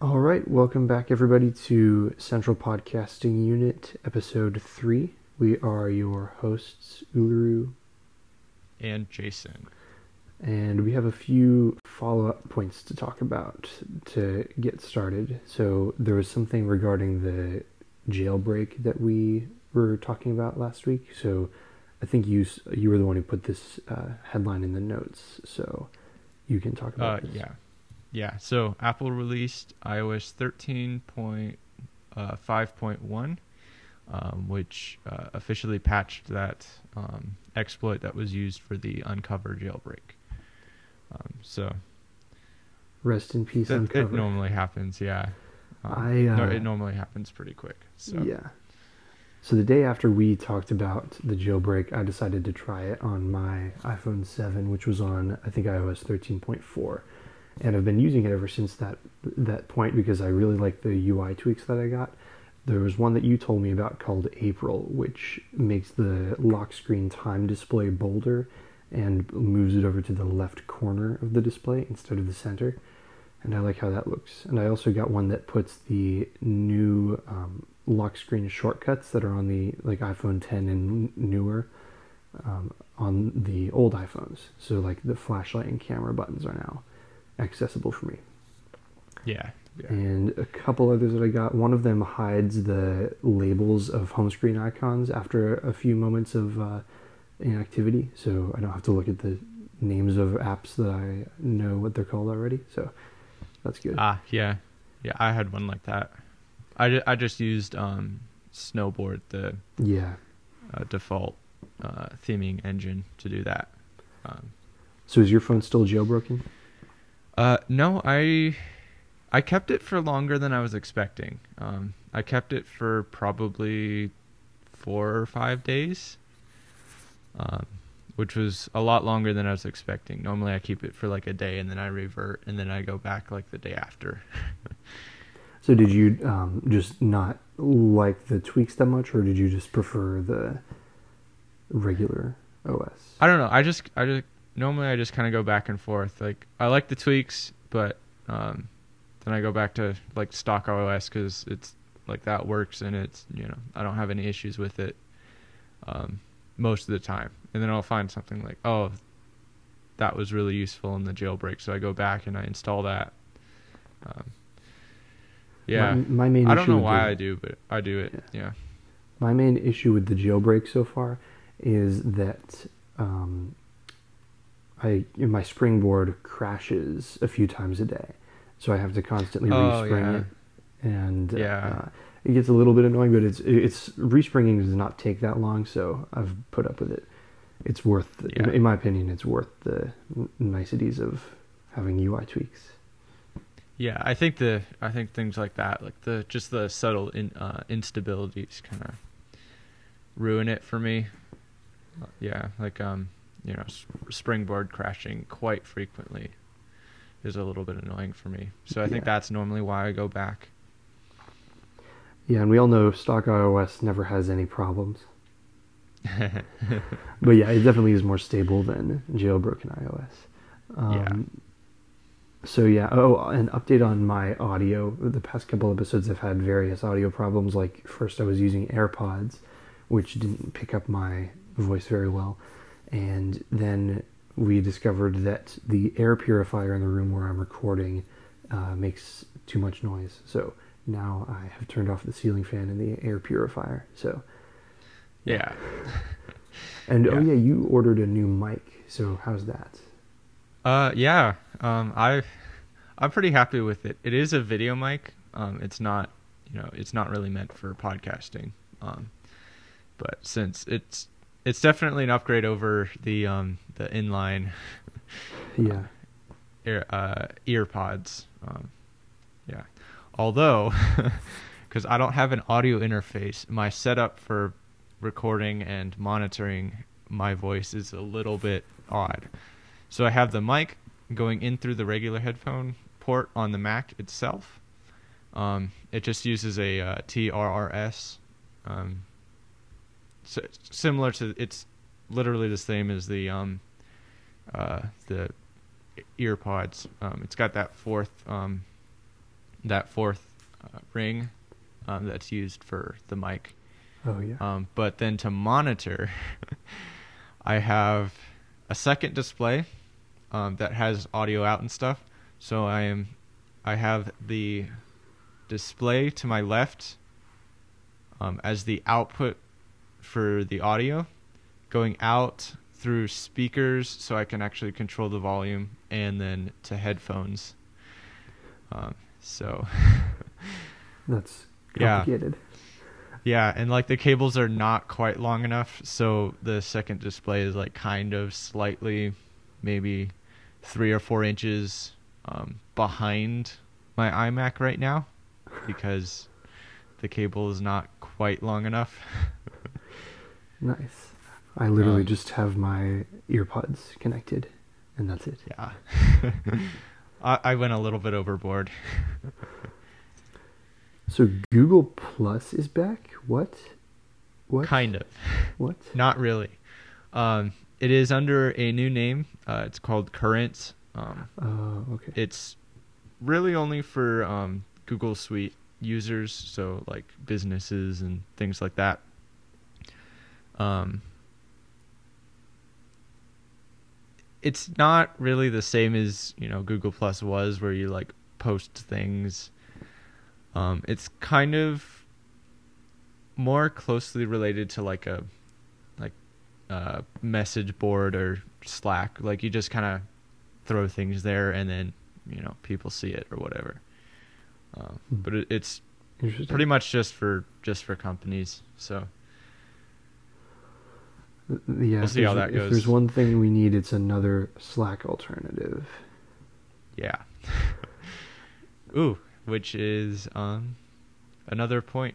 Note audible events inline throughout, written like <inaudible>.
All right, welcome back, everybody, to Central Podcasting Unit, Episode 3. We are your hosts, Uluru, and Jason. and we have a few follow up points to talk about to get started. So, there was something regarding the jailbreak that we were talking about last week. So, I think you you were the one who put this uh, headline in the notes, so you can talk Uh, about this. yeah, yeah. So Apple released iOS 13.5.1, um, which uh, officially patched that um, exploit that was used for the unc0ver jailbreak. Um, so Rest in peace, that, it normally happens. Yeah, um, I, no, uh, it normally happens pretty quick. So Yeah. So the day after we talked about the jailbreak, I decided to try it on my iPhone 7, which was on I think iOS 13.4, and I've been using it ever since that that point because I really like the UI tweaks that I got. There was one that you told me about called April, which makes the lock screen time display bolder and moves it over to the left corner of the display instead of the center and I like how that looks. And I also got one that puts the new um, lock screen shortcuts that are on the like iPhone 10 and newer um, on the old iPhones. So like the flashlight and camera buttons are now accessible for me. yeah, yeah. And a couple others that I got. One of them hides the labels of home screen icons after a few moments of uh, inactivity, so I don't have to look at the names of apps that I know what they're called already. So that's good. Ah, yeah, yeah. I had one like that. I, ju- I just used um, Snowboard, the yeah. uh, default uh, theming engine, to do that. Um, So is your phone still jailbroken? Uh, no, I I kept it for longer than I was expecting. Um, I kept it for probably four or five days, um, which was a lot longer than I was expecting. Normally, I keep it for like a day and then I revert and then I go back like the day after. <laughs> So did you um, just not like the tweaks that much, or did you just prefer the regular OS? I don't know. I just I just normally I just kind of go back and forth. Like I like the tweaks, but um, then I go back to like stock OS because it's like that works and it's you know I don't have any issues with it um, most of the time. And then I'll find something like oh that was really useful in the jailbreak, so I go back and I install that. Um, yeah, My, my main I don't know why the- I do, but I do it. Yeah. My main issue with the jailbreak so far is that um, I my springboard crashes a few times a day, so I have to constantly Oh, respring yeah. it, and Yeah. uh, it gets a little bit annoying. But it's it's respringing does not take that long, so I've put up with it. It's worth, Yeah. in my opinion, it's worth the niceties of having UI tweaks. Yeah, I think the I think things like that, like the just the subtle in, uh, instabilities, kind of ruin it for me. Uh, Yeah, like um, you know, springboard crashing quite frequently is a little bit annoying for me. So I think Yeah. that's normally why I go back. Yeah, and we all know stock iOS never has any problems. <laughs> But yeah, it definitely is more stable than jailbroken iOS. Um, Yeah. So yeah, oh, an update on my audio. The past couple episodes, I've had various audio problems. Like first, I was using AirPods, which didn't pick up my voice very well, and then we discovered that the air purifier in the room where I'm recording uh, makes too much noise. So now I have turned off the ceiling fan and the air purifier. So yeah. <laughs> and oh Yeah. yeah, you ordered a new mic. So how's that? Uh, yeah. Um, I, I'm pretty happy with it. It is a video mic. Um, it's not, you know, it's not really meant for podcasting. Um, but since it's, it's definitely an upgrade over the um the inline Yeah. ear uh ear pods. Um, yeah. Although, <laughs> because I don't have an audio interface, my setup for recording and monitoring my voice is a little bit odd. So I have the mic going in through the regular headphone port on the Mac itself. Um, it just uses a uh, TRRS, um, so similar to it's literally the same as the um, uh, the ear pods. Um, it's got that fourth um, that fourth uh, ring um, that's used for the mic. Oh yeah. Um, but then to monitor, <laughs> I have a second display um, that has audio out and stuff. So I am, I have the display to my left um, as the output for the audio, going out through speakers so I can actually control the volume, and then to headphones. Um, so <laughs> That's Yeah. complicated. Yeah, and like the cables are not quite long enough, so the second display is like kind of slightly, maybe three or four inches um, behind my iMac right now, because the cable is not quite long enough. <laughs> Nice. I literally Um, just have my earpods connected, and that's it. yeah, <laughs> I, I went a little bit overboard. <laughs> So Google Plus is back. What? What? Kind of. What? <laughs> Not really. Um, it is under a new name. Uh, it's called Current. Um, Oh, okay. it's really only for um, Google Suite users, so like businesses and things like that. Um, it's not really the same as you know Google Plus was, where you like post things. Um, it's kind of more closely related to like a like uh, message board or Slack. Like you just kind of throw things there, and then you know people see it or whatever. Um, Hmm. but it, it's pretty much just for just for companies. So Yeah. We'll if see how there's- that If there's one thing we need, it's another Slack alternative. yeah. <laughs> Ooh, which is um another point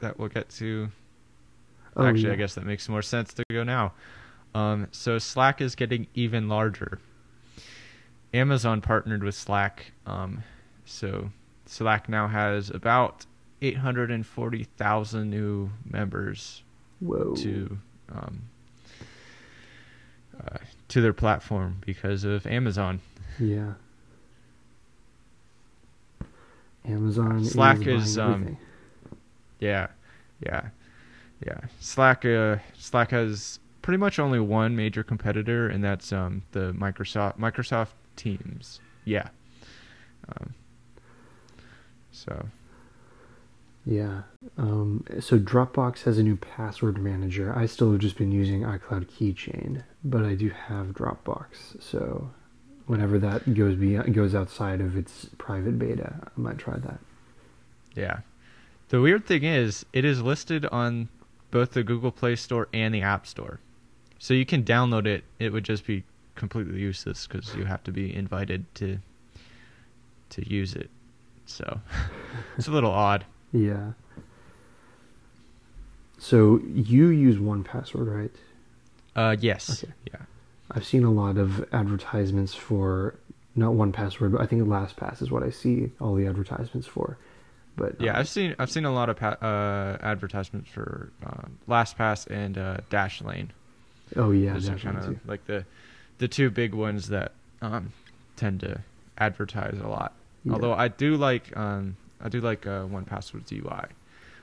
that we'll get to. Oh, Actually, yeah. I guess that makes more sense to go now. Um, so Slack is getting even larger. Amazon partnered with Slack, um, so Slack now has about 840,000 new members Whoa. to um, uh, to their platform because of Amazon. Yeah. Amazon Slack is, is, um. Yeah, yeah, yeah. Slack, uh, Slack has pretty much only one major competitor, and that's um, the Microsoft Microsoft Teams. Yeah. Um, so Yeah. Um, so Dropbox has a new password manager. I still have just been using iCloud Keychain, but I do have Dropbox. So whenever that goes beyond, goes outside of its private beta, I might try that. yeah. The weird thing is, it is listed on both the Google Play Store and the App Store, so you can download it. It would just be completely useless because you have to be invited to to use it. So <laughs> it's a little odd. Yeah. So you use 1Password, right? Uh, yes. Okay. Yeah. I've seen a lot of advertisements for not 1Password, but I think LastPass is what I see all the advertisements for. But Yeah, um, I've seen I've seen a lot of pa- uh, advertisements for uh, LastPass and uh, Dashlane. oh yeah, Those are kind of like the the two big ones that um, tend to advertise a lot. Yeah. Although I do like um, I do like uh, 1Password's UI,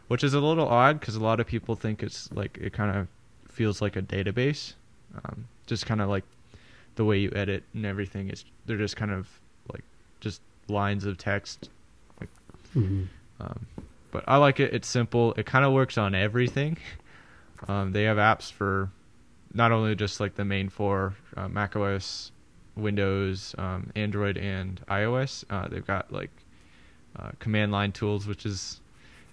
which is a little odd because a lot of people think it's like it kind of feels like a database, um, just kind of like the way you edit and everything is they're just kind of like just lines of text Mhm. Um, but I like it. It's simple. It kind of works on everything. <laughs> Um, they have apps for not only just like the main four uh, Mac OS, Windows, um, Android, and iOS. Uh, they've got like uh, command line tools, which is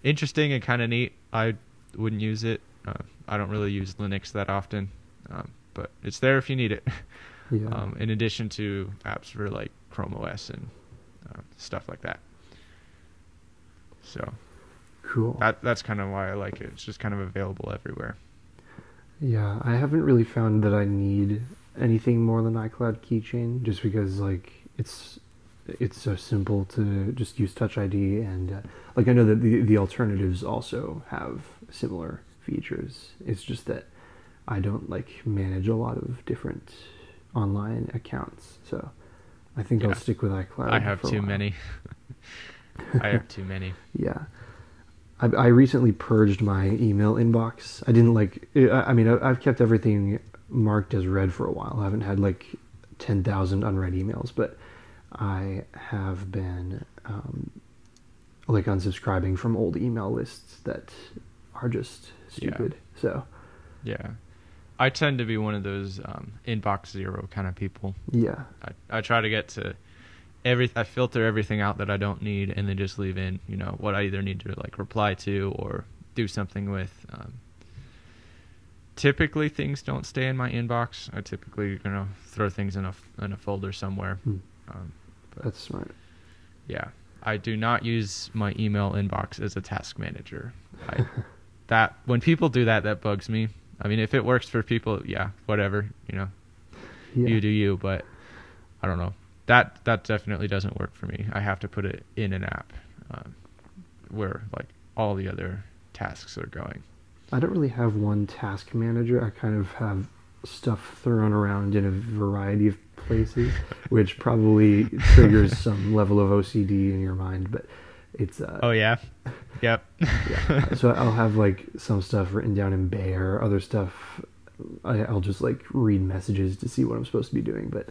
interesting and kind of neat. I wouldn't use it. Uh, I don't really use Linux that often, um, but it's there if you need it. <laughs> Yeah. um, in addition to apps for like Chrome OS and uh, stuff like that. So cool. that that's kind of why I like it. It's just kind of available everywhere. Yeah, I haven't really found that I need anything more than iCloud Keychain, just because like it's it's so simple to just use Touch ID, and uh, like I know that the the alternatives also have similar features. It's just that I don't like manage a lot of different online accounts, so I think Yeah. I'll stick with iCloud. I have too many. <laughs> I have too many. Yeah. I, I recently purged my email inbox. I didn't like. I I mean, I- I've kept everything marked as read for a while. I haven't had like ten thousand unread emails, but I have been um, like unsubscribing from old email lists that are just Yeah. So Yeah. I tend to be one of those um, inbox zero kind of people. yeah, I, I try to get to every I filter everything out that I don't need and then just leave in, you know, what I either need to like reply to or do something with. Um, typically things don't stay in my inbox. I typically, you know, throw things in a in a folder somewhere. Hmm. Um, but that's smart. yeah, I do not use my email inbox as a task manager. I, <laughs> that when people do that, that bugs me. I mean, if it works for people, yeah, whatever, you know, Yeah. you do you. But I don't know. That that definitely doesn't work for me. I have to put it in an app um, where like all the other tasks are going. I don't really have one task manager. I kind of have stuff thrown around in a variety of places, <laughs> which probably triggers some level of OCD in your mind. But it's uh, Oh yeah, yep. yeah. <laughs> So I'll have like some stuff written down in Bear, other stuff. I, I'll just like read messages to see what I'm supposed to be doing. But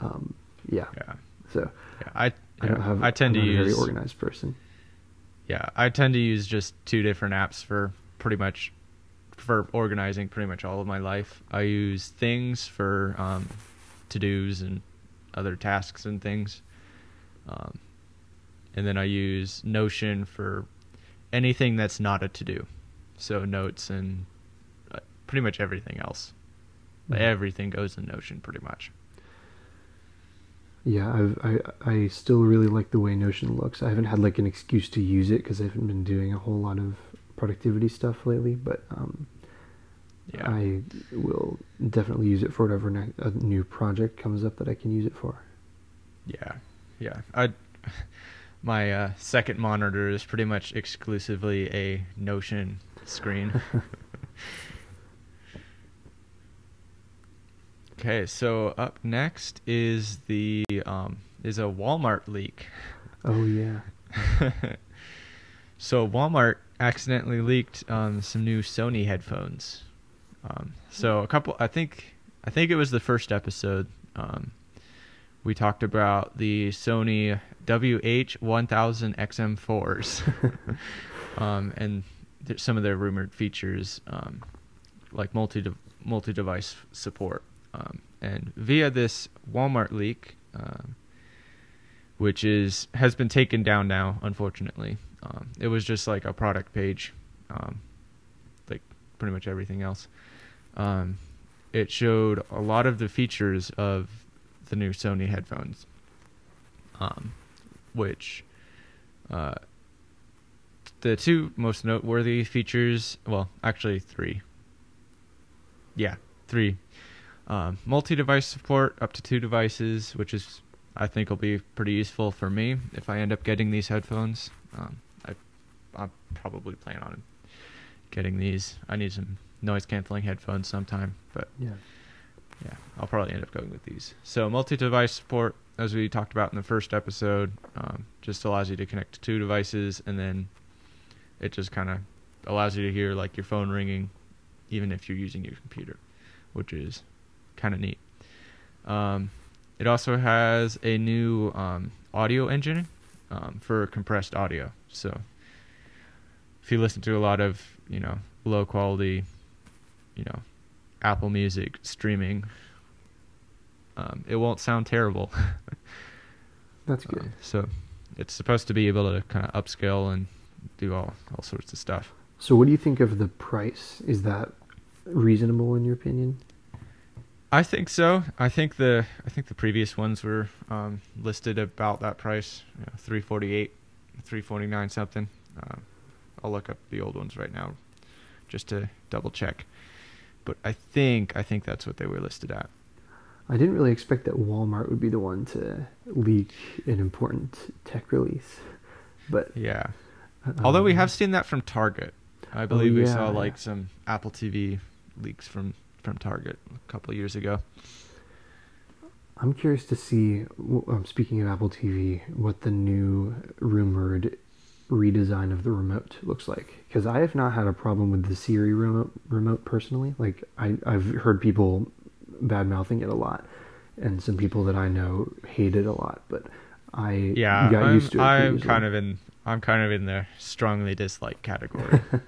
um, yeah, yeah, so yeah. I I don't have. I tend I'm to not a very use organized person. yeah. I tend to use just two different apps for pretty much for organizing pretty much all of my life. I use Things for um, to dos and other tasks and things. Um, and then I use Notion for anything that's not a to do. So notes and uh, pretty much everything else. Mhm. Everything goes in Notion pretty much. Yeah, I've, I I still really like the way Notion looks. I haven't had like an excuse to use it because I haven't been doing a whole lot of productivity stuff lately. But um, Yeah. I will definitely use it for whatever ne- a new project comes up that I can use it for. Yeah, yeah. I <laughs> my uh, second monitor is pretty much exclusively a Notion screen. <laughs> okay, so up next is the um, is a Walmart leak. Oh yeah, <laughs> so Walmart accidentally leaked um, some new Sony headphones. Um, so a couple, I think, I think it was the first episode. Um, we talked about the Sony WH1000 XM4s, <laughs> um, and th- some of their rumored features, um, like multi multi device support. Um, and via this Walmart leak, um, which is has been taken down now, unfortunately. Um, it was just like a product page, um, like pretty much everything else. Um, it showed a lot of the features of the new Sony headphones, um, which uh, the two most noteworthy features, well, actually three. Yeah, three. Um, multi-device support up to two devices, which is I think will be pretty useful for me if I end up getting these headphones. Um, I I probably plan on getting these. I need some noise canceling headphones sometime, but yeah. Yeah, I'll probably end up going with these. So multi-device support, as we talked about in the first episode, um, just allows you to connect to two devices, and then it just kind of allows you to hear like your phone ringing, even if you're using your computer, which is kind of neat. Um, it also has a new um, audio engine um, for compressed audio. So if you listen to a lot of you know low quality, you know Apple Music streaming, um, it won't sound terrible. <laughs> That's Uh, good. so it's supposed to be able to kind of upscale and do all all sorts of stuff. So, what do you think of the price? Is that reasonable in your opinion? I think so. I think the I think the previous ones were um, listed about that price, you know, three forty eight, three forty nine something. Um, I'll look up the old ones right now, just to double check. But I think I think that's what they were listed at. I didn't really expect that Walmart would be the one to leak an important tech release, but Yeah. um, Although we have seen that from Target, I believe we Oh, yeah, saw yeah. like some Apple TV leaks from from Target a couple years ago. I'm curious to see. Um, speaking of Apple TV, what the new rumored redesign of the remote looks like. Because I have not had a problem with the Siri remote, remote personally. Like I, I've heard people bad mouthing it a lot, and some people that I know hate it a lot. But I Yeah, got I'm, used to it. I'm kind of in. I'm kind of in the strongly dislike category. <laughs>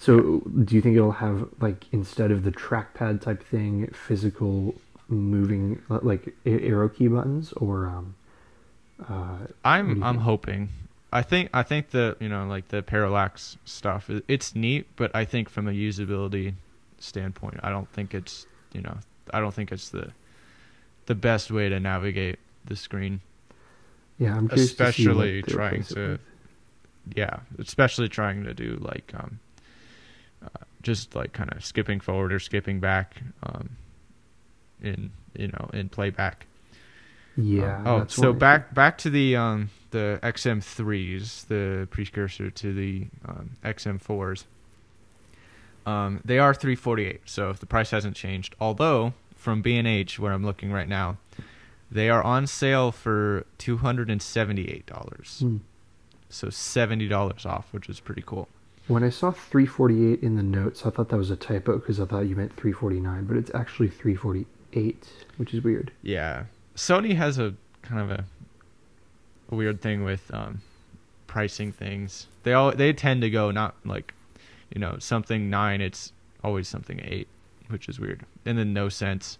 So, do you think it'll have like instead of the trackpad type thing, physical moving like arrow key buttons, or um, uh, I'm I'm hoping. I think I think the you know like the parallax stuff it's neat, but I think from a usability standpoint, I don't think it's you know I don't think it's the the best way to navigate the screen. yeah, I'm curious to Especially they trying to- Yeah, especially trying to do like um uh, just like kind of skipping forward or skipping back um in you know in playback. Yeah. Oh, so back back to the um the XM3s, the precursor to the um, XM4s. Um, they are 348, so if the price hasn't changed. Although from B&H, where I'm looking right now, they are on sale for $278. think. Hmm. So $70 off, which is pretty cool. When I saw 348 in the notes, I thought that was a typo because I thought you meant 349, but it's actually 348, which is weird. Yeah, Sony has a kind of a, a weird thing with um, pricing things. They all they tend to go not like, you know, something nine. It's always something eight, which is weird, and then no cents.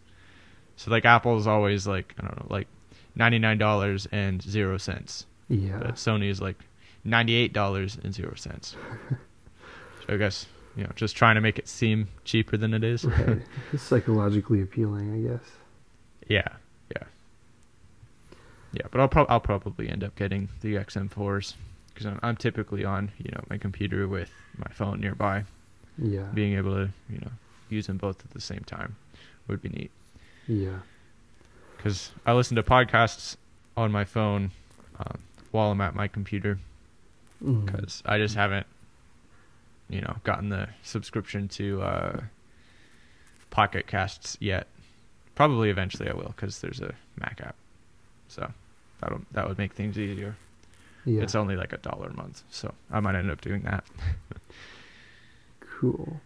So like Apple's always like I don't know, like ninety nine dollars and zero cents, Yeah. but Sony is like ninety eight dollars and zero cents. <laughs> so I guess you know, just trying to make it seem cheaper than it is. right. <laughs> It's psychologically appealing, I guess. Yeah, yeah. But I'll pro- I'll probably end up getting the XM4s because I'm, I'm typically on you know my computer with my phone nearby. Yeah. Being able to you know use them both at the same time would be neat Yeah. because I listen to podcasts on my phone um, while I'm at my computer Mm. because I just haven't you know gotten the subscription to uh, Pocket Casts yet. Probably eventually I will because there's a Mac app, so that that would make things easier. Yeah. It's only like a dollar a month, so I might end up doing that. <laughs> Cool.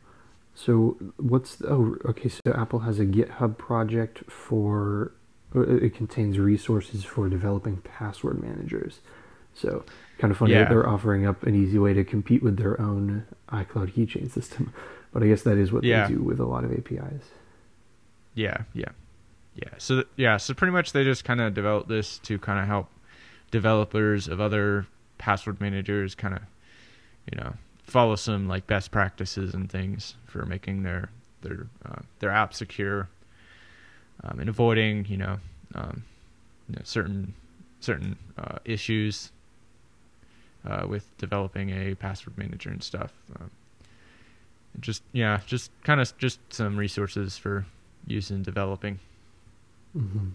So what's the, oh okay so Apple has a GitHub project for uh, it contains resources for developing password managers. So kind of funny Yeah. that they're offering up an easy way to compete with their own iCloud keychain system. But I guess that is what Yeah. they do with a lot of APIs. Yeah, yeah, yeah. So yeah, so pretty much they just kind of developed this to kind of help developers of other password managers kind of, you know, follow some like best practices and things for making their their uh, their app secure um, and avoiding you know, um, you know certain certain uh, issues uh, with developing a password manager and stuff. Um, just yeah, just kind of just some resources for use in developing. Hmm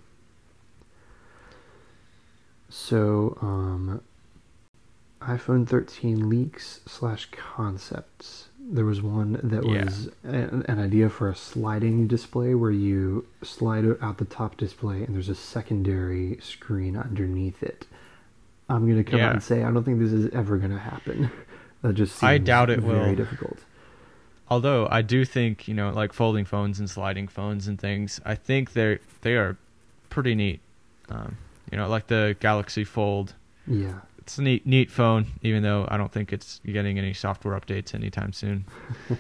So, um, iPhone 13 leaks slash concepts. There was one that Yeah. was an, an idea for a sliding display where you slide out the top display and there's a secondary screen underneath it. I'm gonna come Yeah. out and say I don't think this is ever gonna happen. <laughs> That just I doubt it very will. difficult. Although I do think you know, like folding phones and sliding phones and things, I think they're they are pretty neat. Um, you know, like the Galaxy Fold. Yeah. It's a neat neat phone, even though I don't think it's getting any software updates anytime soon. <laughs>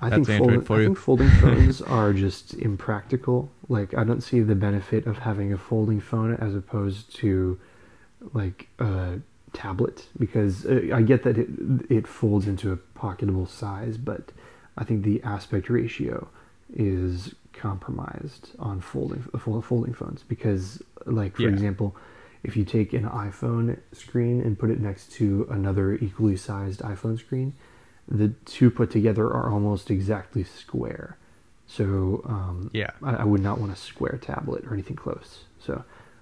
I That's think, fold, for I think folding phones are just impractical. Like, I don't see the benefit of having a folding phone as opposed to like a tablet because uh, I get that it it folds into a pocketable size, but I think the aspect ratio is compromised on folding folding phones because, like for Yeah. example, if you take an iPhone screen and put it next to another equally sized iPhone screen, the two put together are almost exactly square. So um, Yeah. I, I would not want a square tablet or anything close. So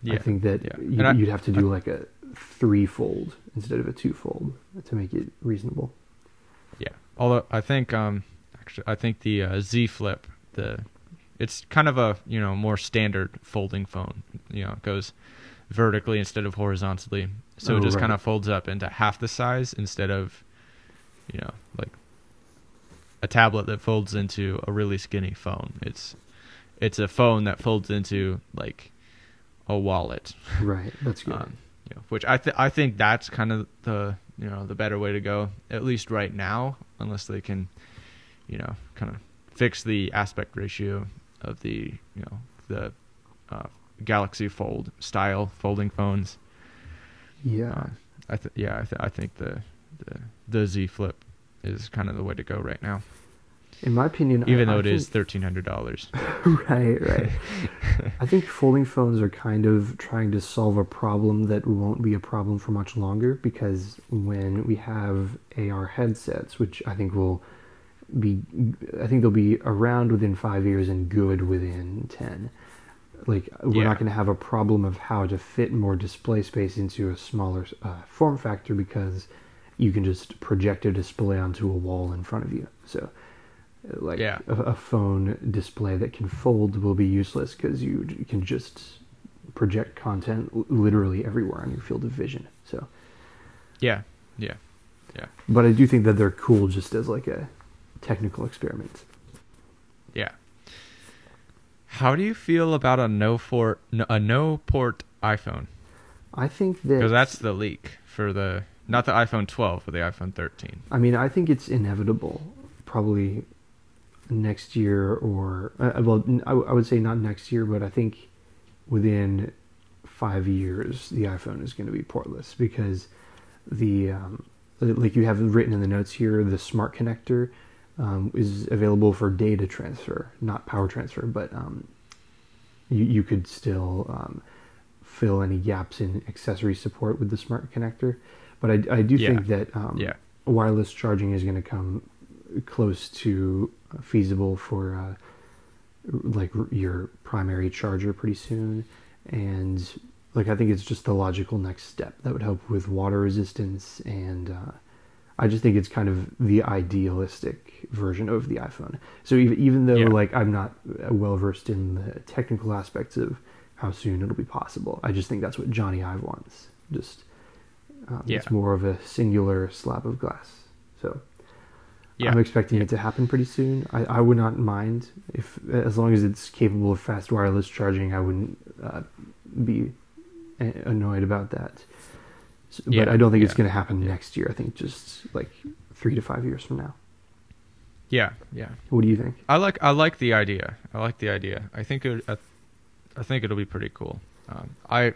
yeah. I think that yeah. you, I- you'd have to do like a three-fold instead of a two-fold to make it reasonable. Yeah. Although I think um actually I think the uh, Z Flip, the it's kind of a you know more standard folding phone. You know, it goes vertically instead of horizontally, so Oh, it just right. kind of folds up into half the size instead of you know like a tablet that folds into a really skinny phone. It's it's a phone that folds into like a wallet. Right. That's <laughs> good. Um, you know, which I th- I think that's kind of the you know the better way to go at least right now, unless they can, you know, kind of fix the aspect ratio of the you know the uh, Galaxy Fold style folding phones. yeah. Uh, I th- yeah I, th- I think the, the the Z Flip is kind of the way to go right now, In my opinion, even I, though I it is think- thirteen hundred dollars. <laughs> right, right. <laughs> I think folding phones are kind of trying to solve a problem that won't be a problem for much longer because when we have AR headsets, which I think will be, I think they'll be around within five years and good within 10. Like, we're Yeah. not going to have a problem of how to fit more display space into a smaller uh, form factor because you can just project a display onto a wall in front of you. So, like Yeah. a, a phone display that can fold will be useless because you j- can just project content literally everywhere on your field of vision. So, Yeah, yeah, yeah, but I do think that they're cool just as like a technical experiment. yeah. How do you feel about a no port a no port iPhone? I think that Because that's the leak for the not the iPhone 12, but the iPhone 13. I mean, I think it's inevitable. Probably next year, or uh, well, I would say not next year, but I think within five years, the iPhone is going to be portless because the um, like you have written in the notes here, the smart connector um, is available for data transfer, not power transfer, but um, you you could still um, fill any gaps in accessory support with the smart connector. But I, I do Yeah. think that um, Yeah. wireless charging is going to come close to uh, feasible for uh, like your primary charger pretty soon and like i think it's just the logical next step that would help with water resistance and uh, i just think it's kind of the idealistic version of the iphone so even, even though Yeah. like i'm not well versed in the technical aspects of how soon it'll be possible i just think that's what Jony Ive wants just um, Yeah. it's more of a singular slab of glass so Yeah. I'm expecting it to happen pretty soon. I, I would not mind if, as long as it's capable of fast wireless charging, I wouldn't uh, be annoyed about that. S- But I don't think it's going to happen yeah. next year. I think just like three to five years from now. Yeah, yeah. What do you think? I like I like the idea. I like the idea. I think it, I, I think it'll be pretty cool. Um, I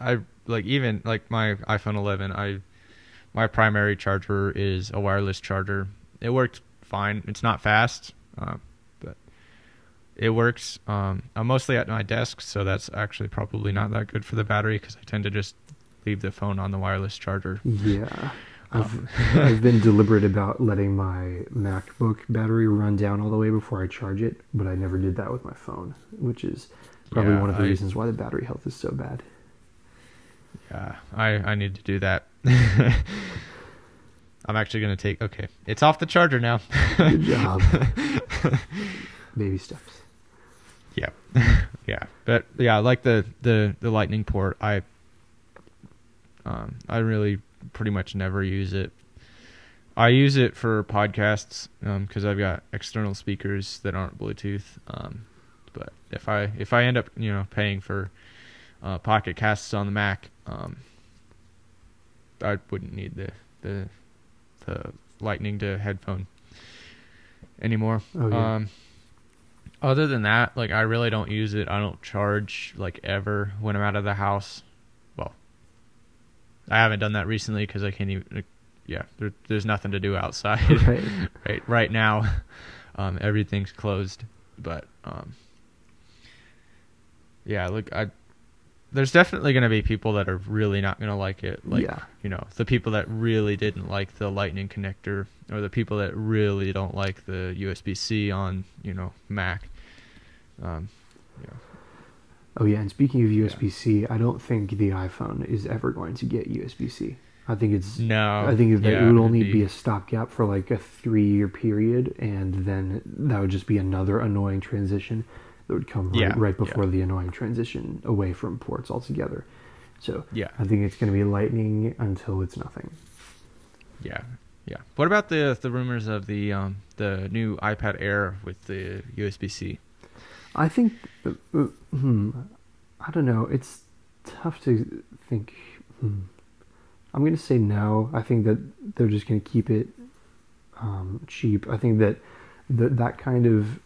I like even like my iPhone 11. I my primary charger is a wireless charger. It works fine. It's not fast, uh, but it works. Um, I'm mostly at my desk, so that's actually probably not that good for the battery because I tend to just leave the phone on the wireless charger. Yeah. <laughs> I've, I've been deliberate about letting my MacBook battery run down all the way before I charge it, but I never did that with my phone, which is probably Yeah, one of the I- reasons why the battery health is so bad. Yeah, I I need to do that. <laughs> I'm actually gonna take. Okay, it's off the charger now. Good job. <laughs> Baby steps. yeah, <laughs> yeah, but yeah, I like the the the Lightning port. I um I really pretty much never use it. I use it for podcasts because I've got external speakers that aren't Bluetooth. Um, but if I if I end up you know paying for uh, Pocket Casts on the Mac, um, I wouldn't need the the the Lightning to headphone anymore. Oh, yeah. Um, other than that, like I really don't use it. I don't charge like ever when I'm out of the house. Well, I haven't done that recently because I can't even. Like, yeah, there, there's nothing to do outside <laughs> Right. <laughs> right right now. Um, everything's closed, but um, yeah, look, I there's definitely going to be people that are really not going to like it. Like Yeah. you know, the people that really didn't like the Lightning connector, or the people that really don't like the USB C on you know Mac. Um, yeah. Oh yeah, and speaking of USB C, I don't think the iPhone is ever going to get USB C. I think it's No, I think that yeah, it would only be... a stopgap for like a three-year period, and then that would just be another annoying transition that would come right, Yeah, right before yeah. the annoying transition away from ports altogether. So yeah, I think it's going to be lightning until it's nothing. yeah, yeah. What about the the rumors of the um the new iPad Air with the USB C? I think, uh, uh, hmm, I don't know. It's tough to think. Hmm. I'm going to say no. I think that they're just going to keep it um, cheap. I think that the, that kind of.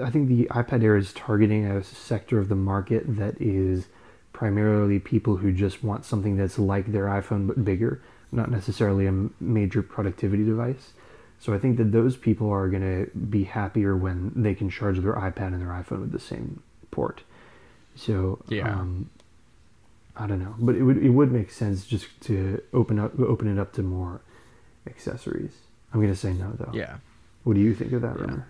I think the iPad Air is targeting a sector of the market that is primarily people who just want something that's like their iPhone but bigger, not necessarily a major productivity device. So I think that those people are going to be happier when they can charge their iPad and their iPhone with the same port. So Yeah. um, I don't know, but it would it would make sense just to open up open it up to more accessories. I'm going to say no though. Yeah. What do you think of that Yeah. rumor?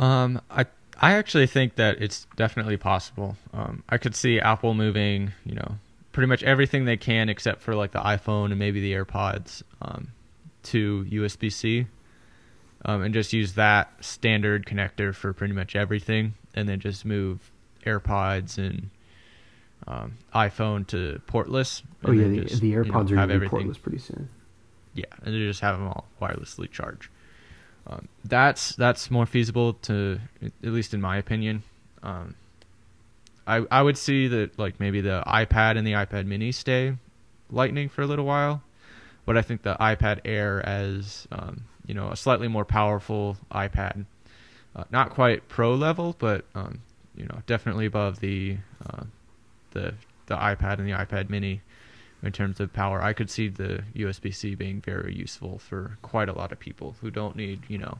Um, I I actually think that it's definitely possible. Um, I could see Apple moving, you know, pretty much everything they can except for like the iPhone and maybe the AirPods um, to USB C, um, and just use that standard connector for pretty much everything, and then just move AirPods and um, iPhone to portless. Oh yeah, the, just, the you know, AirPods are going to be portless pretty soon. Yeah, and they just have them all wirelessly charged. Um, that's that's more feasible to, at least in my opinion. Um, I I would see that like maybe the iPad and the iPad Mini stay Lightning for a little while, but I think the iPad Air as um, you know a slightly more powerful iPad, uh, not quite pro level, but um, you know definitely above the uh, the the iPad and the iPad Mini in terms of power. I could see the USB C being very useful for quite a lot of people who don't need, you know,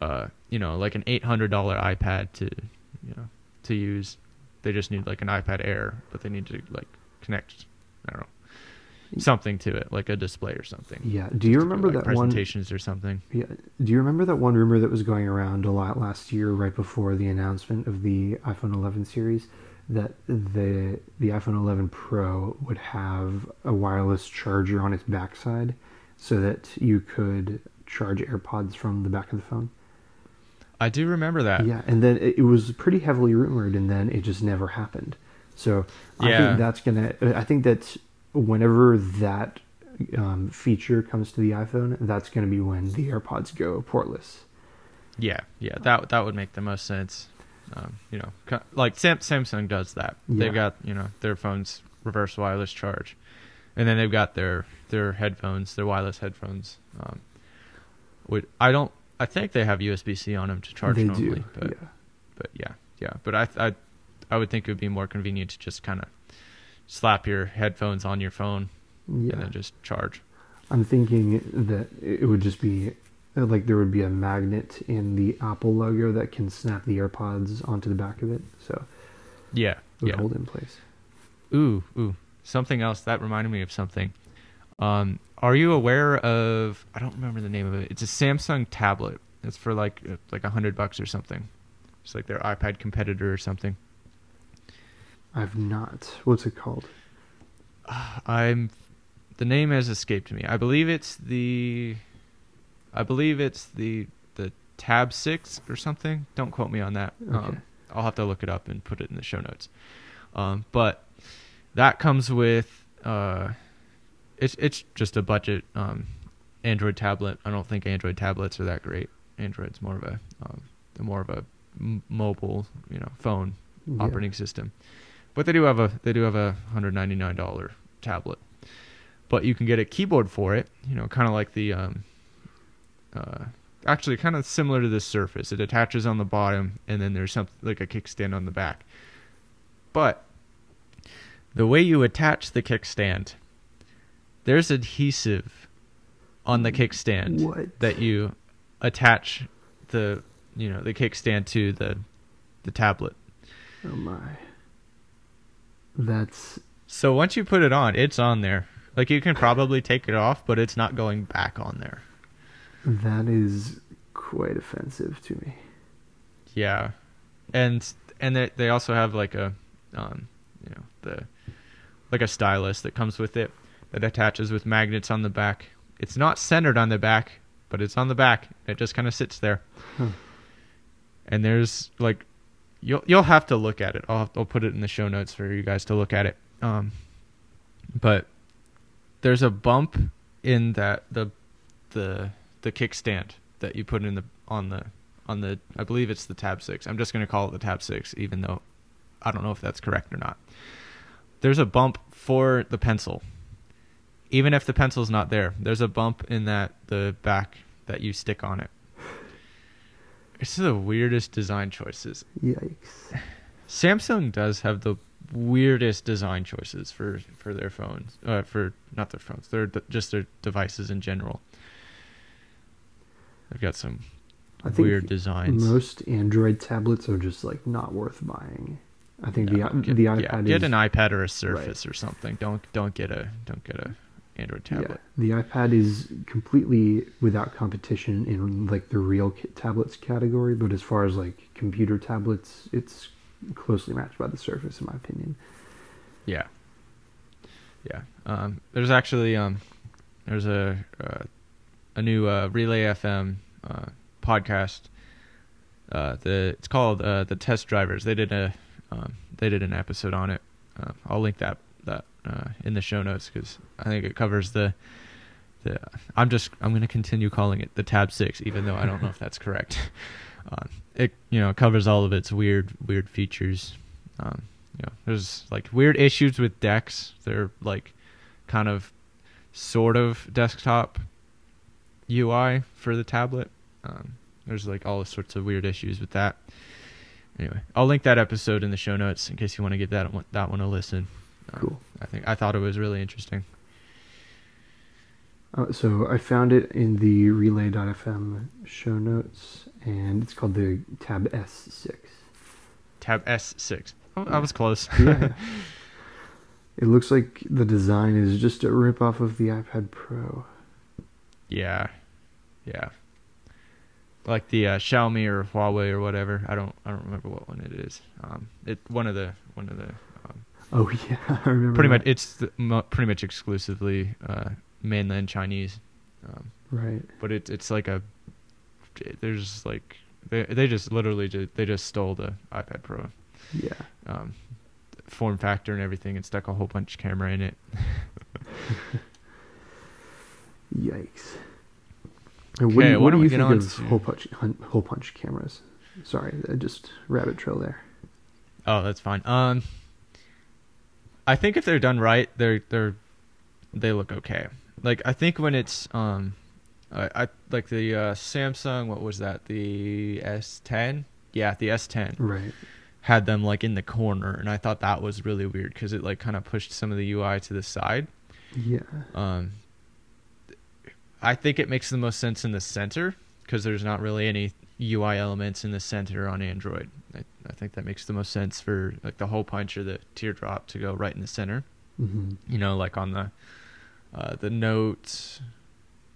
uh, you know, like an eight hundred dollar iPad to, you know, to use. They just need like an iPad Air, but they need to like connect, I don't know, something to it, like a display or something. Yeah. Do you to do, remember like, that one? presentations or something? Yeah. Do you remember that one rumor that was going around a lot last year, right before the announcement of the iPhone 11 series, that the the iPhone 11 Pro would have a wireless charger on its backside, so that you could charge AirPods from the back of the phone. I do remember that. Yeah, and then it, it was pretty heavily rumored, and then it just never happened. So I Yeah. think that's gonna. I think that whenever that um, feature comes to the iPhone, that's gonna be when the AirPods go portless. Yeah, yeah, that that would make the most sense. Um, you know, like Sam, Samsung does that. Yeah. They've got you know their phones reverse wireless charge, and then they've got their their headphones, their wireless headphones. Um, would I don't I think they have USB C on them to charge they normally, do. but yeah. but yeah, yeah. But I I I would think it would be more convenient to just kind of slap your headphones on your phone Yeah. and then just charge. I'm thinking that it would just be like there would be a magnet in the Apple logo that can snap the AirPods onto the back of it, so Yeah, it would yeah. hold in place. Ooh, ooh. Something else that reminded me of something. Um, are you aware of? I don't remember the name of it. It's a Samsung tablet. It's for like uh, like a hundred bucks or something. It's like their iPad competitor or something. I've not. What's it called? I'm. The name has escaped me. I believe it's the. I believe it's the the Tab Six or something. Don't quote me on that. Okay. Um, I'll have to look it up and put it in the show notes. Um, but that comes with uh, it's it's just a budget um, Android tablet. I don't think Android tablets are that great. Android's more of a um, more of a m- mobile, you know, phone Yeah. operating system. But they do have a they do have a hundred ninety nine dollar tablet. But you can get a keyboard for it, you know, kind of like the um, uh, actually kind of similar to this Surface. It attaches on the bottom, and then there's something like a kickstand on the back. But the way you attach the kickstand, there's adhesive on the kickstand What? that you attach the you know the kickstand to the the tablet. Oh my. That's So once you put it on, it's on there. Like you can probably take it off, but it's not going back on there. That is quite offensive to me. Yeah, and and they they also have like a um you know the like a stylus that comes with it. that attaches with magnets on the back. It's not centered on the back, but it's on the back. It just kind of sits there. Huh. And there's like you'll you'll have to look at it. I'll I'll put it in the show notes for you guys to look at it. Um, but there's a bump in that the the the kickstand that you put in the on the on the I believe it's the tab six. I'm just gonna call it the tab six, even though I don't know if that's correct or not. There's a bump for the pencil. Even if the pencil's not there, there's a bump in that the back that you stick on it. It's the weirdest design choices. Yikes. Samsung does have the weirdest design choices for for their phones, uh, for not their phones, their just their devices in general. They've got some I think weird designs. most Android tablets are just like not worth buying. I think No, the get, the yeah, iPad get is an iPad or a Surface or something. Don't don't get a don't get a Android yeah, tablet. the iPad is completely without competition in like the real tablets category, but as far as like computer tablets, it's closely matched by the Surface in my opinion. Yeah. Yeah. Um, there's actually um, there's a uh, a new uh, Relay FM uh, podcast. Uh, the it's called uh, the Test Drivers. They did a um, they did an episode on it. Uh, I'll link that that uh, in the show notes because I think it covers the the. I'm just I'm going to continue calling it the Tab Six, even though I don't know if that's correct. <laughs> Um, it you know covers all of its weird weird features. Um, you know, there's like weird issues with DeX. They're like kind of sort of desktop UI for the tablet. Um, there's like all sorts of weird issues with that. Anyway, I'll link that episode in the show notes in case you want to give that one, that one a listen. Um, Cool. I think I thought it was really interesting. Uh, so I found it in the relay.fm show notes, and it's called the Tab S6. Tab S6. Oh, I was close. <laughs> Yeah. <laughs> it looks like the design is just a rip off of the iPad Pro. Yeah, yeah. Like the uh, Xiaomi or Huawei or whatever. I don't. I don't remember what one it is. Um, it one of the one of the. Um, Oh <laughs> yeah, I remember. pretty much, it's the, mo- pretty much exclusively uh, mainland Chinese. Um, right. but it, it's like a. There's like they they just literally just, they just stole the iPad Pro Yeah. um, form factor and everything and stuck a whole bunch of camera in it. <laughs> Yikes. And what Okay, do you, what do you think of hole punch hole punch cameras? Sorry, I just rabbit trail there. Oh, that's fine. Um, I think if they're done right, they're they're they look okay. Like I think when it's um, I, I like the uh, Samsung. What was that? The S10. Yeah, the S10 Right. had them like in the corner, and I thought that was really weird because it like kind of pushed some of the UI to the side. Yeah. Um, I think it makes the most sense in the center because there's not really any UI elements in the center on Android. I, I think that makes the most sense for like the hole punch or the teardrop to go right in the center. hmm You know, like on the uh, the Note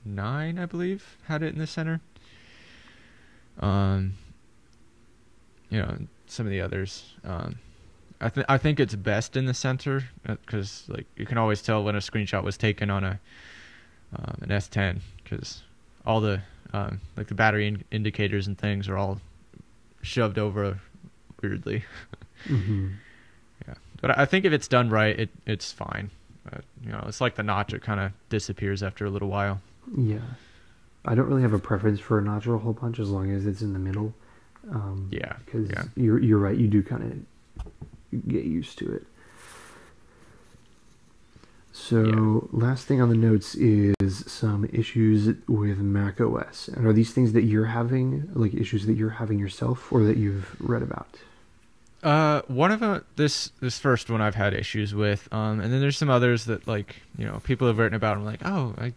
nine, I believe, had it in the center. Um, you know, some of the others. Um, I think I think it's best in the center because like you can always tell when a screenshot was taken on a um, an S10 because all the um, like the battery in- indicators and things are all shoved over weirdly. <laughs> hmm But I think if it's done right, it it's fine. But, you know, it's like the notch; it kind of disappears after a little while. Yeah. I don't really have a preference for a notch or a hole punch as long as it's in the middle. Um, Yeah, Because yeah. you're you're right. You do kind of get used to it. So last thing on the notes is some issues with Mac OS. And are these things that you're having, like issues that you're having yourself, or that you've read about? Uh, one of them, this this first one I've had issues with, um, and then there's some others that like you know people have written about. I'm like, oh, I,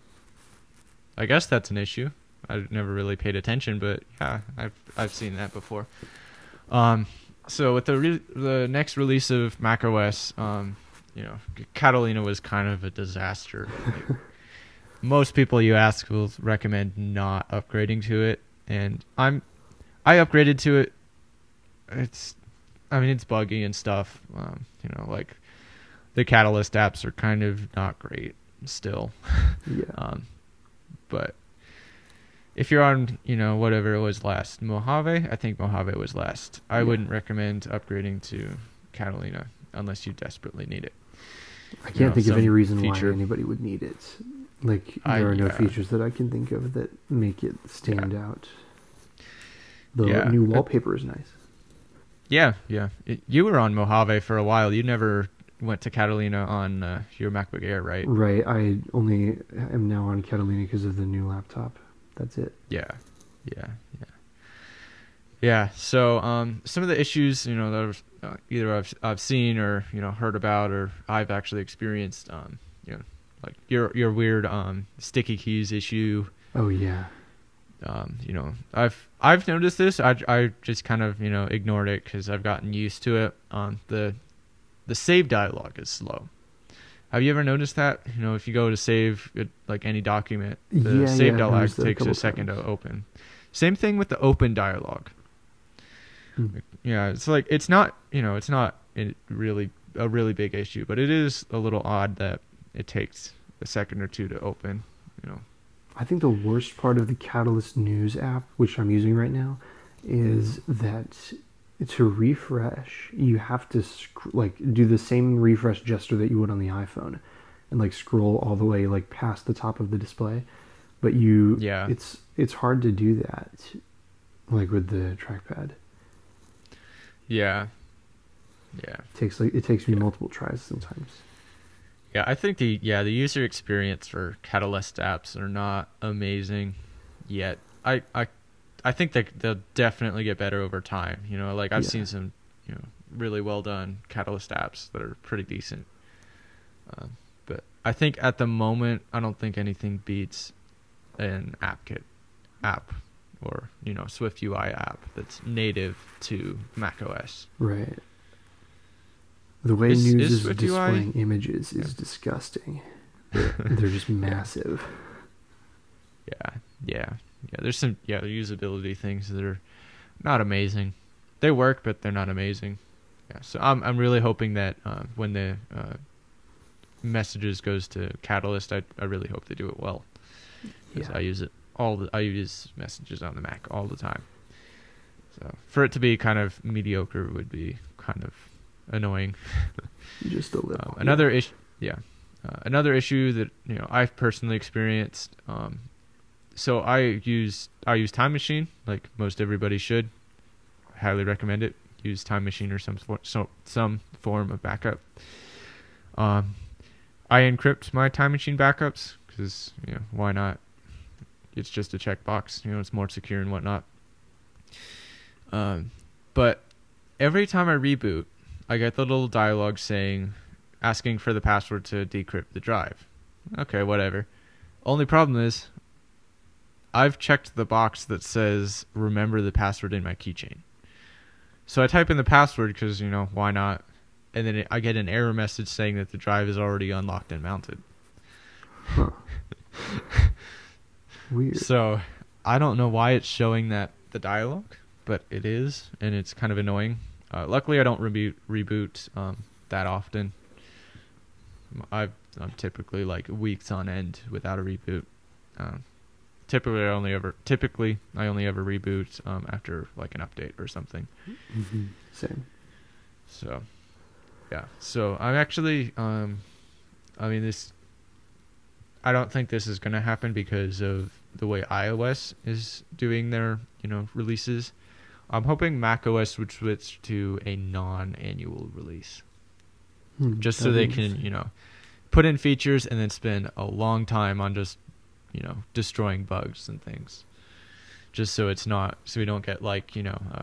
I guess that's an issue. I never really paid attention, but yeah, I've I've seen that before. Um, so with the re- the next release of macOS, um, you know, Catalina was kind of a disaster. Like, most people you ask will recommend not upgrading to it, and I'm, I upgraded to it. It's I mean, it's buggy and stuff. Um, you know, like the Catalyst apps are kind of not great. still. <laughs> Yeah. Um, but if you're on, you know, whatever it was last, Mojave, I think Mojave was last. I Yeah. wouldn't recommend upgrading to Catalina unless you desperately need it. I can't know, think of any reason feature- why anybody would need it. Like I- there are no yeah. features that I can think of that make it stand out. The Yeah. new wallpaper is nice. Yeah, yeah. It, you were on Mojave for a while. You never went to Catalina on uh, your MacBook Air, right? Right. I only am now on Catalina because of the new laptop. That's it. Yeah, yeah, yeah, yeah. So, um, some of the issues, you know, that I've, uh, either I've I've seen or you know heard about or I've actually experienced, um, you know, like your your weird um sticky keys issue. Oh yeah. Um, you know, I've I've noticed this. I I just kind of you know ignored it because I've gotten used to it. Um, the the save dialog is slow. Have you ever noticed that? You know, if you go to save it, like any document, the Yeah, save yeah, dialog noticed that a takes a second times. to open. Same thing with the open dialog. Hmm. Yeah, it's like it's not you know it's not really a really big issue, but it is a little odd that it takes a second or two to open. You know. I think the worst part of the Catalyst News app, which I'm using right now, is that to refresh, you have to sc- like do the same refresh gesture that you would on the iPhone, and like scroll all the way like past the top of the display. But you, Yeah. it's it's hard to do that, like with the trackpad. Yeah. Yeah. It takes like it takes me multiple tries sometimes. Yeah, I think the yeah the user experience for Catalyst apps are not amazing yet. I I I think they they'll definitely get better over time. You know, like I've Yeah. seen some you know really well done Catalyst apps that are pretty decent. Um, but I think at the moment I don't think anything beats an AppKit app or you know Swift UI app that's native to macOS. Right. The way Is- news is is, Swift UI displaying images is Yeah. disgusting. They're, <laughs> they're just massive. Yeah, yeah, yeah. There's some yeah usability things that are not amazing. They work, but they're not amazing. Yeah, so I'm I'm really hoping that uh, when the uh, messages goes to Catalyst, I I really hope they do it well. Because Yeah. I use it all the I use messages on the Mac all the time. So for it to be kind of mediocre would be kind of annoying. <laughs> Just a little. Um, another issue, yeah, uh, another issue that you know I've personally experienced. Um, so I use I use Time Machine like most everybody should. Highly recommend it. Use Time Machine or some for, so, some form of backup. Um, I encrypt my Time Machine backups because you know why not? It's just a checkbox. You know it's more secure and whatnot. Um, but every time I reboot, I get the little dialogue saying, asking for the password to decrypt the drive. Okay, whatever. Only problem is, I've checked the box that says remember the password in my keychain. So I type in the password because, you know, why not? And then it, I get an error message saying that the drive is already unlocked and mounted. Huh. <laughs> Weird. So I don't know why it's showing that the dialogue, but it is, and it's kind of annoying. Uh, luckily, I don't reboot reboot um, that often. I've, I'm typically like weeks on end without a reboot. Um, typically, I only ever typically I only ever reboot um, after like an update or something. hmm Same. So, yeah. So I'm actually, um, I mean, this. I don't think this is going to happen because of the way iOS is doing their, you know, releases. I'm hoping macOS would switch to a non-annual release, Hmm, just so they can, you know, put in features and then spend a long time on just, you know, destroying bugs and things. Just so it's not, so we don't get like, you know, uh,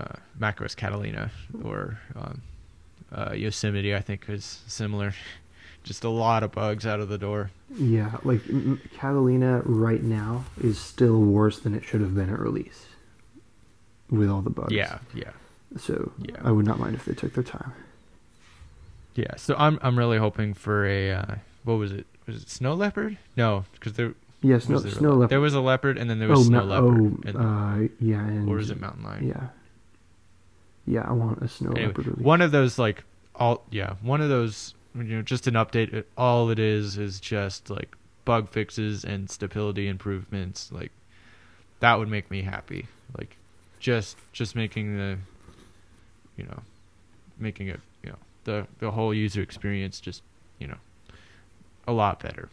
uh, macOS Catalina or um, uh, Yosemite. I think is similar. <laughs> Just a lot of bugs out of the door. Yeah, like Catalina right now is still worse than it should have been at release. With all the bugs. Yeah, yeah, So Yeah. I would not mind if they took their time. yeah. So I'm I'm really hoping for a uh, what was it? Was it snow leopard? No, because there Yeah, was snow, there, snow leopard. there was a leopard and then there was oh, snow ma- leopard. oh, and, uh, yeah, and or is it mountain lion? Yeah. Yeah, I want a snow Anyway, leopard release. one of those like all yeah one of those you know just an update. All it is is just like bug fixes and stability improvements. Like that would make me happy. Like just just making the you know making it you know the the whole user experience just you know a lot better.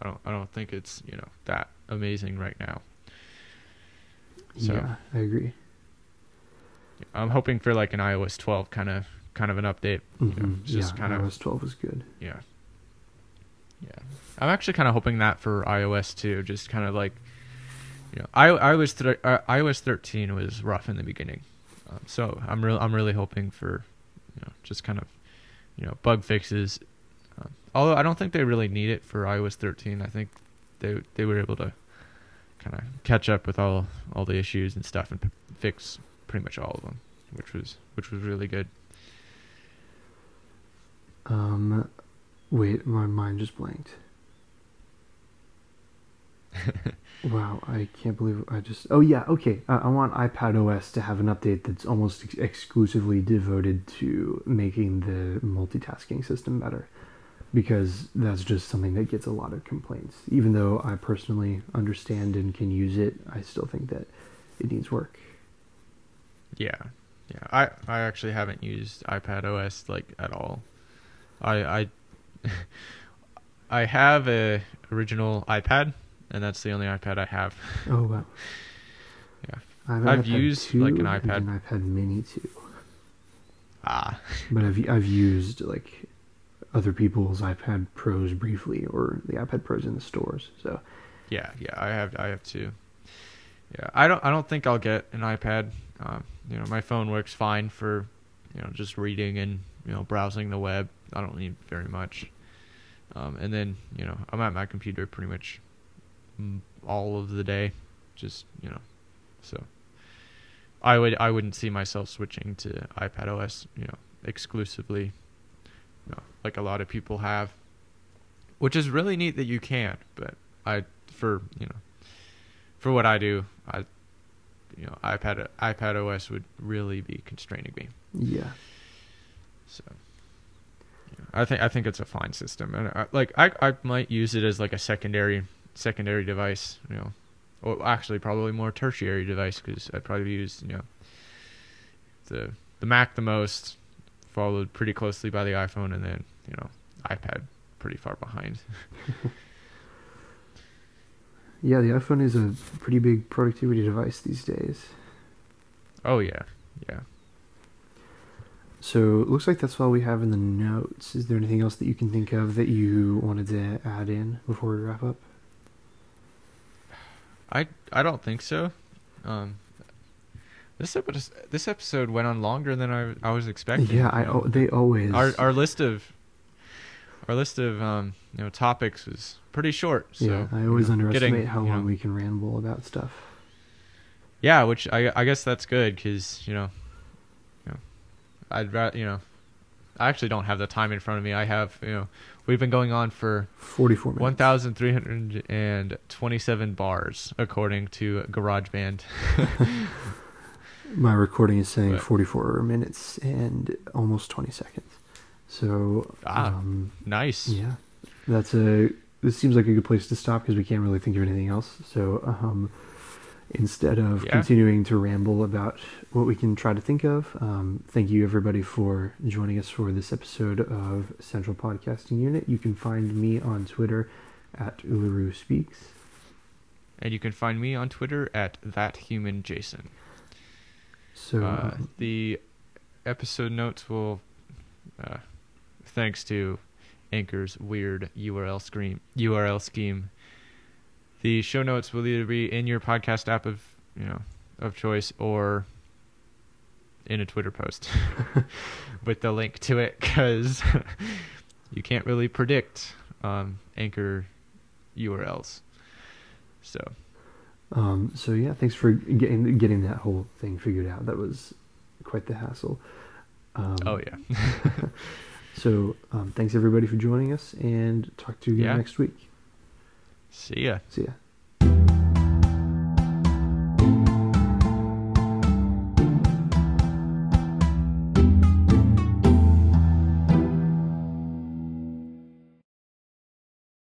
I don't I don't think it's you know that amazing right now. So Yeah, I agree. I'm hoping for like an iOS 12 kind of kind of an update. You know, Mhm. just yeah, kind of iOS 12 was good. yeah. Yeah. I'm actually kind of hoping that for iOS too, just kind of like you know, I iOS thir- uh, iOS 13 was rough in the beginning. Um, so I'm real I'm really hoping for you know, just kind of you know, bug fixes. Um, although I don't think they really need it for iOS 13. I think they they were able to kind of catch up with all all the issues and stuff and p- fix pretty much all of them, which was which was really good. Um, wait, my mind just blanked. <laughs> wow, I can't believe I just. Oh yeah, okay. I, I want iPad OS to have an update that's almost ex- exclusively devoted to making the multitasking system better, because that's just something that gets a lot of complaints. Even though I personally understand and can use it, I still think that it needs work. Yeah, yeah. I I actually haven't used iPad OS like at all. I I <laughs> I have a original iPad, and that's the only iPad I have. Oh wow. <laughs> Yeah. I have an I've iPad used, 2 like, an and iPad- an iPad Mini too. Ah, But I've I've used like other people's iPad Pros briefly, or the iPad Pros in the stores. So yeah, yeah. I have I have two. Yeah, I don't I don't think I'll get an iPad. Um, you know, my phone works fine for you know just reading and you know browsing the web. I don't need very much. Um, and then you know I'm at my computer pretty much all of the day, just you know, so I would I wouldn't see myself switching to iPad OS, you know, exclusively, you know, like a lot of people have, which is really neat that you can. But I for you know, for what I do, I you know iPad iPad OS would really be constraining me. yeah, So I think I think it's a fine system, and I, like I I might use it as like a secondary secondary device, you know, or actually probably more tertiary device because I'd probably use you know the the Mac the most, followed pretty closely by the iPhone, and then you know iPad pretty far behind. <laughs> yeah. The iPhone is a pretty big productivity device these days. Oh yeah, yeah. So it looks like that's all we have in the notes. Is there anything else that you can think of that you wanted to add in before we wrap up? I I don't think so. Um, this episode this episode went on longer than I I was expecting. yeah, I know. they always our our list of our list of um you know topics is pretty short. So yeah. I always you know, underestimate getting, how you long know- we can ramble about stuff. Yeah, which I I guess that's good because you know, I'd rather you know, I actually don't have the time in front of me. I have you know, we've been going on for Forty-four minutes. one thousand three hundred and twenty-seven bars according to GarageBand. <laughs> My recording is saying But- 44 minutes and almost 20 seconds. So, Ah. um, nice. yeah, that's a. This seems like a good place to stop because we can't really think of anything else. So, um, instead of Yeah. continuing to ramble about what we can try to think of, um, thank you everybody for joining us for this episode of Central Podcasting Unit. You can find me on Twitter at Uluru Speaks. And you can find me on Twitter at thathumanjason. So, Uh, um, the episode notes will, uh, thanks to Anchor's weird URL scheme, URL scheme. The show notes will either be in your podcast app of you know of choice or in a Twitter post <laughs> with the link to it because <laughs> you can't really predict um, Anchor URLs. So Um, so yeah, thanks for getting getting that whole thing figured out. That was quite the hassle. Um, oh yeah, <laughs> So um, thanks everybody for joining us, and talk to you Yeah. next week. See ya. See ya.